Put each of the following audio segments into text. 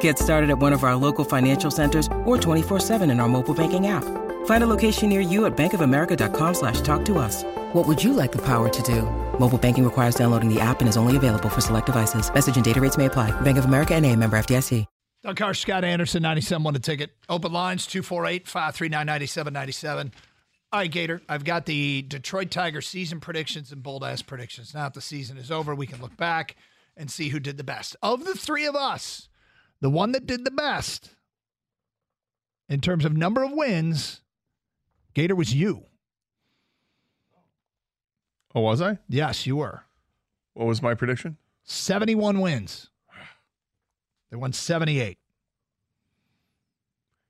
Get started at one of our local financial centers or 24-7 in our mobile banking app. Find a location near you at bankofamerica.com slash talk to us. What would you like the power to do? Mobile banking requires downloading the app and is only available for select devices. Message and data rates may apply. Bank of America and a member FDIC. Doug Karsch, Scott Anderson, 97 won a ticket. Open lines 248 539 9797. All right, Gator, I've got the Detroit Tigers season predictions and bold ass predictions. Now that the season is over, we can look back and see who did the best. Of the three of us, the one that did the best in terms of number of wins, Gator was you. Oh, was I? Yes, you were. What was my prediction? 71 wins. They won 78.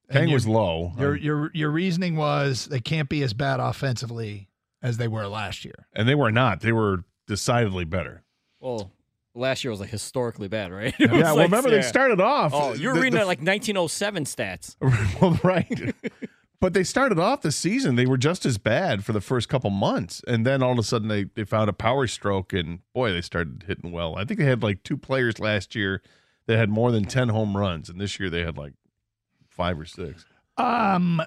And Kang was low. Your Um, your your reasoning was they can't be as bad offensively as they were last year. and they were not. They were decidedly better. Well, last year was like historically bad, right? It Yeah, well, like- remember they started off. Oh, you were the- reading the- that like 1907 stats. well, right. but they started off the season. They were just as bad for the first couple months, and then all of a sudden they they found a power stroke, and boy, they started hitting well. I think they had like two players last year that had more than ten home runs, and this year they had like five or six. Um,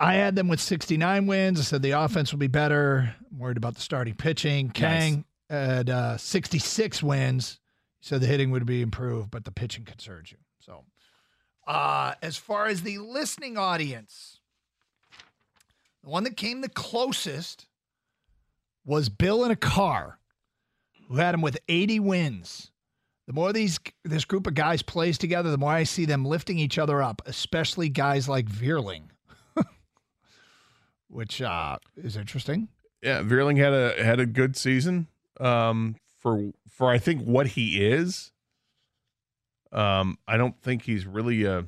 I had them with 69 wins. I said the offense will be better. I'm worried about the starting pitching. Kang had uh, 66 wins. Said the hitting would be improved, but the pitching concerns you. So, uh, as far as the listening audience, the one that came the closest was Bill in a car, who had him with 80 wins. The more these this group of guys plays together, the more I see them lifting each other up, especially guys like Vierling, which uh, is interesting. Yeah, Vierling had a had a good season. Um, for for I think what he is. Um, I don't think he's really a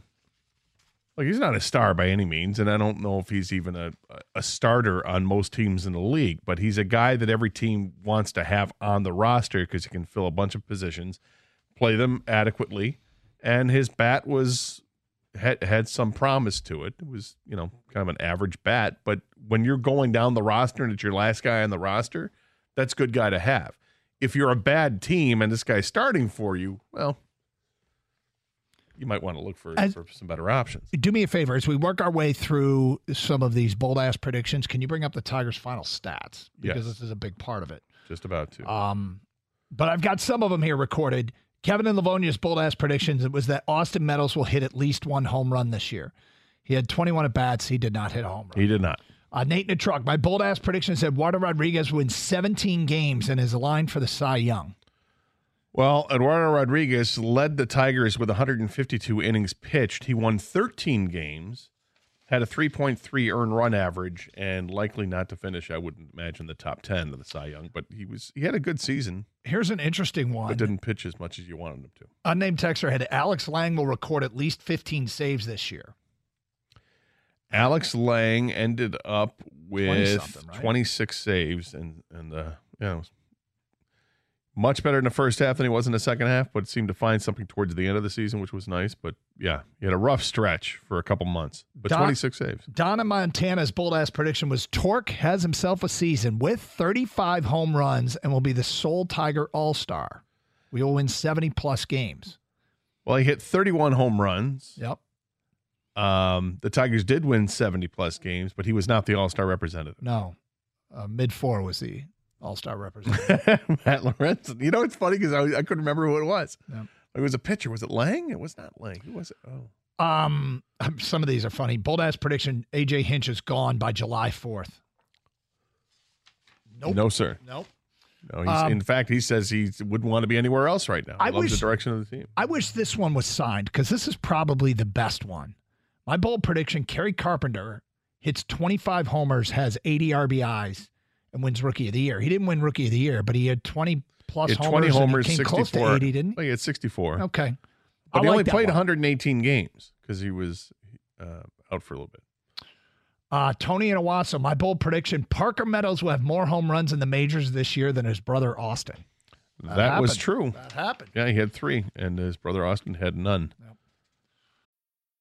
like he's not a star by any means, and I don't know if he's even a a starter on most teams in the league. But he's a guy that every team wants to have on the roster because he can fill a bunch of positions, play them adequately, and his bat was had had some promise to it. It was you know kind of an average bat, but when you're going down the roster and it's your last guy on the roster, that's a good guy to have. If you're a bad team and this guy's starting for you, well, you might want to look for, As- for some better options. Do me a favor as we work our way through some of these bold ass predictions. Can you bring up the Tigers' final stats because Yes. this is a big part of it. Just about to. Um, but I've got some of them here recorded. Kevin and Livonia's bold ass predictions it was that Austin Meadows will hit at least one home run this year. He had 21 at bats. He did not hit a home run. he did not. Uh, Nate in a truck. My bold ass prediction said Eduardo Rodriguez wins 17 games and is aligned for the Cy Young. Well, Eduardo Rodriguez led the Tigers with 152 innings pitched. He won 13 games, had a 3.3 earned run average, and likely not to finish. I wouldn't imagine the top 10 of the Cy Young, but he was he had a good season, Here's an interesting one. but didn't pitch as much as you wanted him to. Unnamed texter had Alex Lang will record at least 15 saves this year. Alex Lang ended up with 20-something, right? 26 saves, and and uh, yeah, it much better in the first half than he was in the second half, but seemed to find something towards the end of the season, which was nice. But yeah, he had a rough stretch for a couple months, but Don- 26 saves. Donna Montana's bold ass prediction was Tork has himself a season with 35 home runs and will be the sole Tiger All Star. We will win 70 plus games. Well, he hit 31 home runs. Yep. Um, the Tigers did win 70 plus games, but he was not the All Star representative. No. Uh, Mid four was the All Star representative. Matt Lorenzen. You know, it's funny because I, I couldn't remember who it was. Yeah. It was a pitcher. Was it Lang? It was not Lang. Who was it? Oh. um, some of these are funny. Bold ass prediction: AJ Hinch is gone by July 4th. Nope. No, sir. Nope. No, he's, Um, in fact, he says he wouldn't want to be anywhere else right now. He I wish- the direction of the team. I wish this one was signed because this is probably the best one. My bold prediction: Kerry Carpenter hits 25 homers, has 80 RBIs, and wins Rookie of the Year. He didn't win Rookie of the Year, but he had 20 plus He had homers. 20 and he homers, came 64. close to 80, didn't Well, he had 64. Okay, But I he like only that played one. 118 games because he was uh, out for a little bit. Uh, Tony and Owosso, my bold prediction: Parker Meadows will have more home runs in the majors this year than his brother Austin. That, was true. That happened. Yeah, he had three, and his brother Austin had none.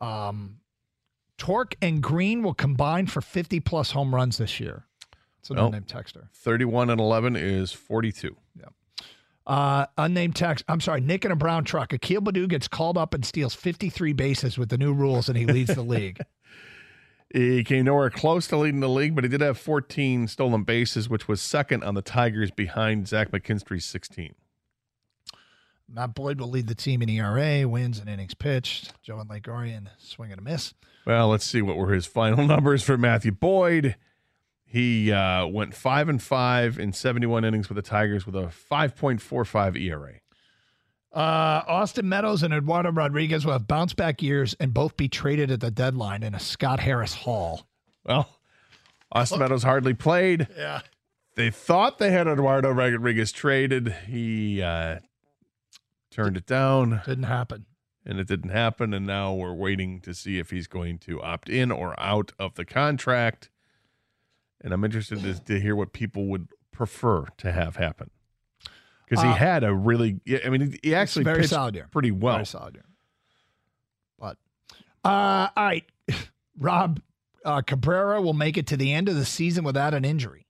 Um, Tork and Greene will combine for 50 plus home runs this year. It's an Well. unnamed texter. 31 and 11 is 42. Yeah. Uh, unnamed text. I'm sorry, Nick in a brown truck. Akil Baddoo gets called up and steals 53 bases with the new rules, and he leads the league. He came nowhere close to leading the league, but he did have 14 stolen bases, which was second on the Tigers behind Zach McKinstry's 16. Matt Boyd will lead the team in ERA, wins and innings pitched. Joe and Lake Orion swing and a miss. Well, let's see what were his final numbers for Matthew Boyd. He uh, went five and five in 71 innings with the Tigers with a 5.45 ERA. Uh, Austin Meadows and Eduardo Rodriguez will have bounce back years and both be traded at the deadline in a Scott Harris haul. Well, Austin Meadows hardly played. Yeah. They thought they had Eduardo Rodriguez traded. He uh, turned it down, Didn't happen. and it didn't happen. And now we're waiting to see if he's going to opt in or out of the contract. And I'm interested to, to hear what people would prefer to have happen. Because he Uh, had a really, I mean, he actually very solid year. pretty well. Very solid year. But, uh, all right. Rob uh, Cabrera will make it to the end of the season without an injury.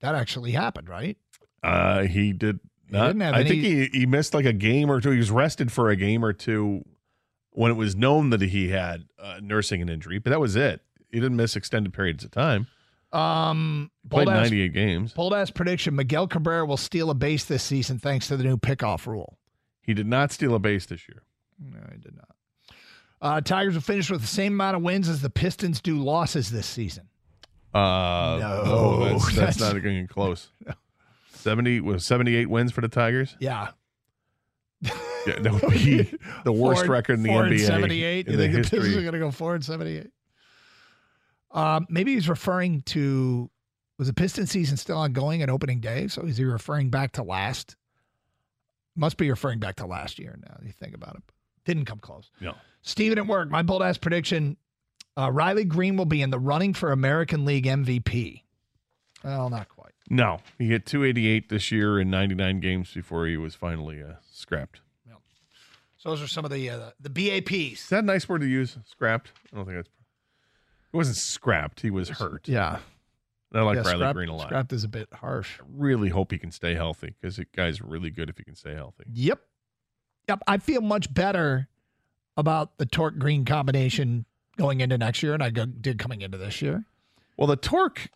That actually happened, right? Uh, he did not. didn't have I think he, he missed like a game or two. He was rested for a game or two when it was known that he had uh, nursing an injury, but that was it. He didn't miss extended periods of time. Um, Played ass, 98 games. bold ass prediction: Miguel Cabrera will steal a base this season thanks to the new pickoff rule. He did not steal a base this year. No, he did not. Uh, Tigers will finish with the same amount of wins as the Pistons do losses this season. Uh, No, that's, that's, that's- not getting close. 70 was 78 wins for the Tigers. Yeah, Yeah, that would be the worst record in the four NBA Seventy-eight. You the think the Pistons are going to go four and seventy-eight? Um, maybe he's referring to was the Piston season still ongoing at opening day? So is he referring back to last? Must be referring back to last year. Now you think about it, didn't come close. No. Steven at work. My bold ass prediction: uh, Riley Greene will be in the running for American League MVP. Well, not quite. No, he hit 288 this year in 99 games before he was finally uh, scrapped. So those are some of the uh, the BAPs. Is that a nice word to use? Scrapped? I don't think that's. He wasn't scrapped. He was hurt. Yeah, And I like yeah, Riley scrapped- Green a lot. Scrapped is a bit harsh. Really hope he can stay healthy because the guy's really good if he can stay healthy. Yep. Yep. I feel much better about the Tork Greene combination going into next year, and I go, did coming into this year. Well, the Tork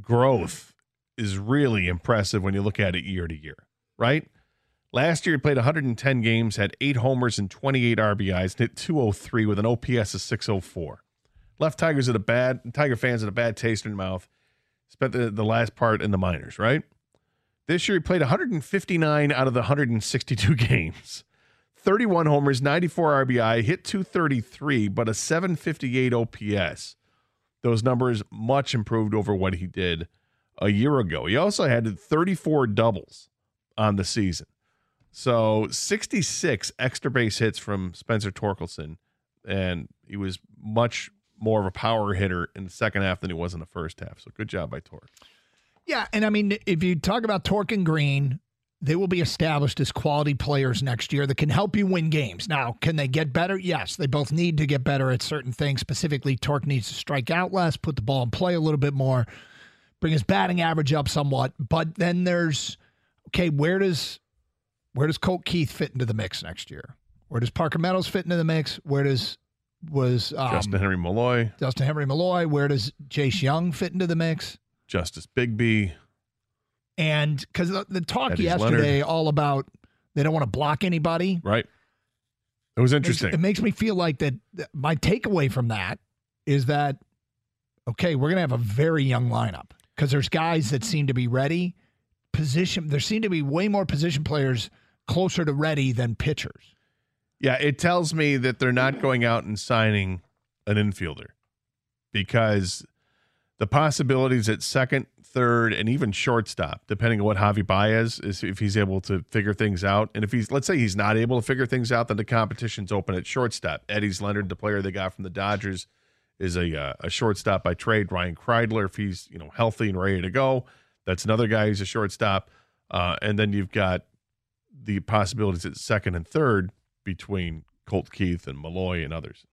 growth is really impressive when you look at it year to year, right? Last year, he played 110 games, had eight homers and 28 RBIs, hit 203 with an OPS of 604. Left Tigers at a bad Tiger fans at a bad taste in mouth. Spent the, the last part in the minors, right? This year, he played 159 out of the 162 games. 31 homers, 94 RBI, hit 233, but a 758 OPS those numbers much improved over what he did a year ago. He also had 34 doubles on the season. So 66 extra base hits from Spencer Torkelson, and he was much more of a power hitter in the second half than he was in the first half. So good job by Tork. Yeah. And I mean, if you talk about Tork and Greene, they will be established as quality players next year that can help you win games. Now, can they get better? Yes, they both need to get better at certain things. Specifically, Tork needs to strike out less, put the ball in play a little bit more. Bring his batting average up somewhat. But then there's okay, where does where does Colt Keith fit into the mix next year? Where does Parker Meadows fit into the mix? Where does was um, Justin Henry Malloy, Justin Henry Malloy? Where does Jace Jung fit into the mix? Justice Bigbie. And because the, the talk Eddie yesterday Leonard. all about they don't want to block anybody. Right. It was interesting. It makes me feel like that. that My takeaway from that is that okay, we're gonna have a very young lineup because there's guys that seem to be ready. Position there seem to be way more position players closer to ready than pitchers. Yeah, it tells me that they're not going out and signing an infielder because the possibilities at second, third, and even shortstop, depending on what Javy Baez is, if he's able to figure things out. And if he's, let's say he's not able to figure things out, then the competition's open at shortstop. Eddys Leonard, the player they got from the Dodgers, is a uh, a shortstop by trade. Ryan Kreidler, if he's you know healthy and ready to go, that's another guy who's a shortstop. Uh, and then you've got the possibilities at second and third between Colt Keith and Malloy and others.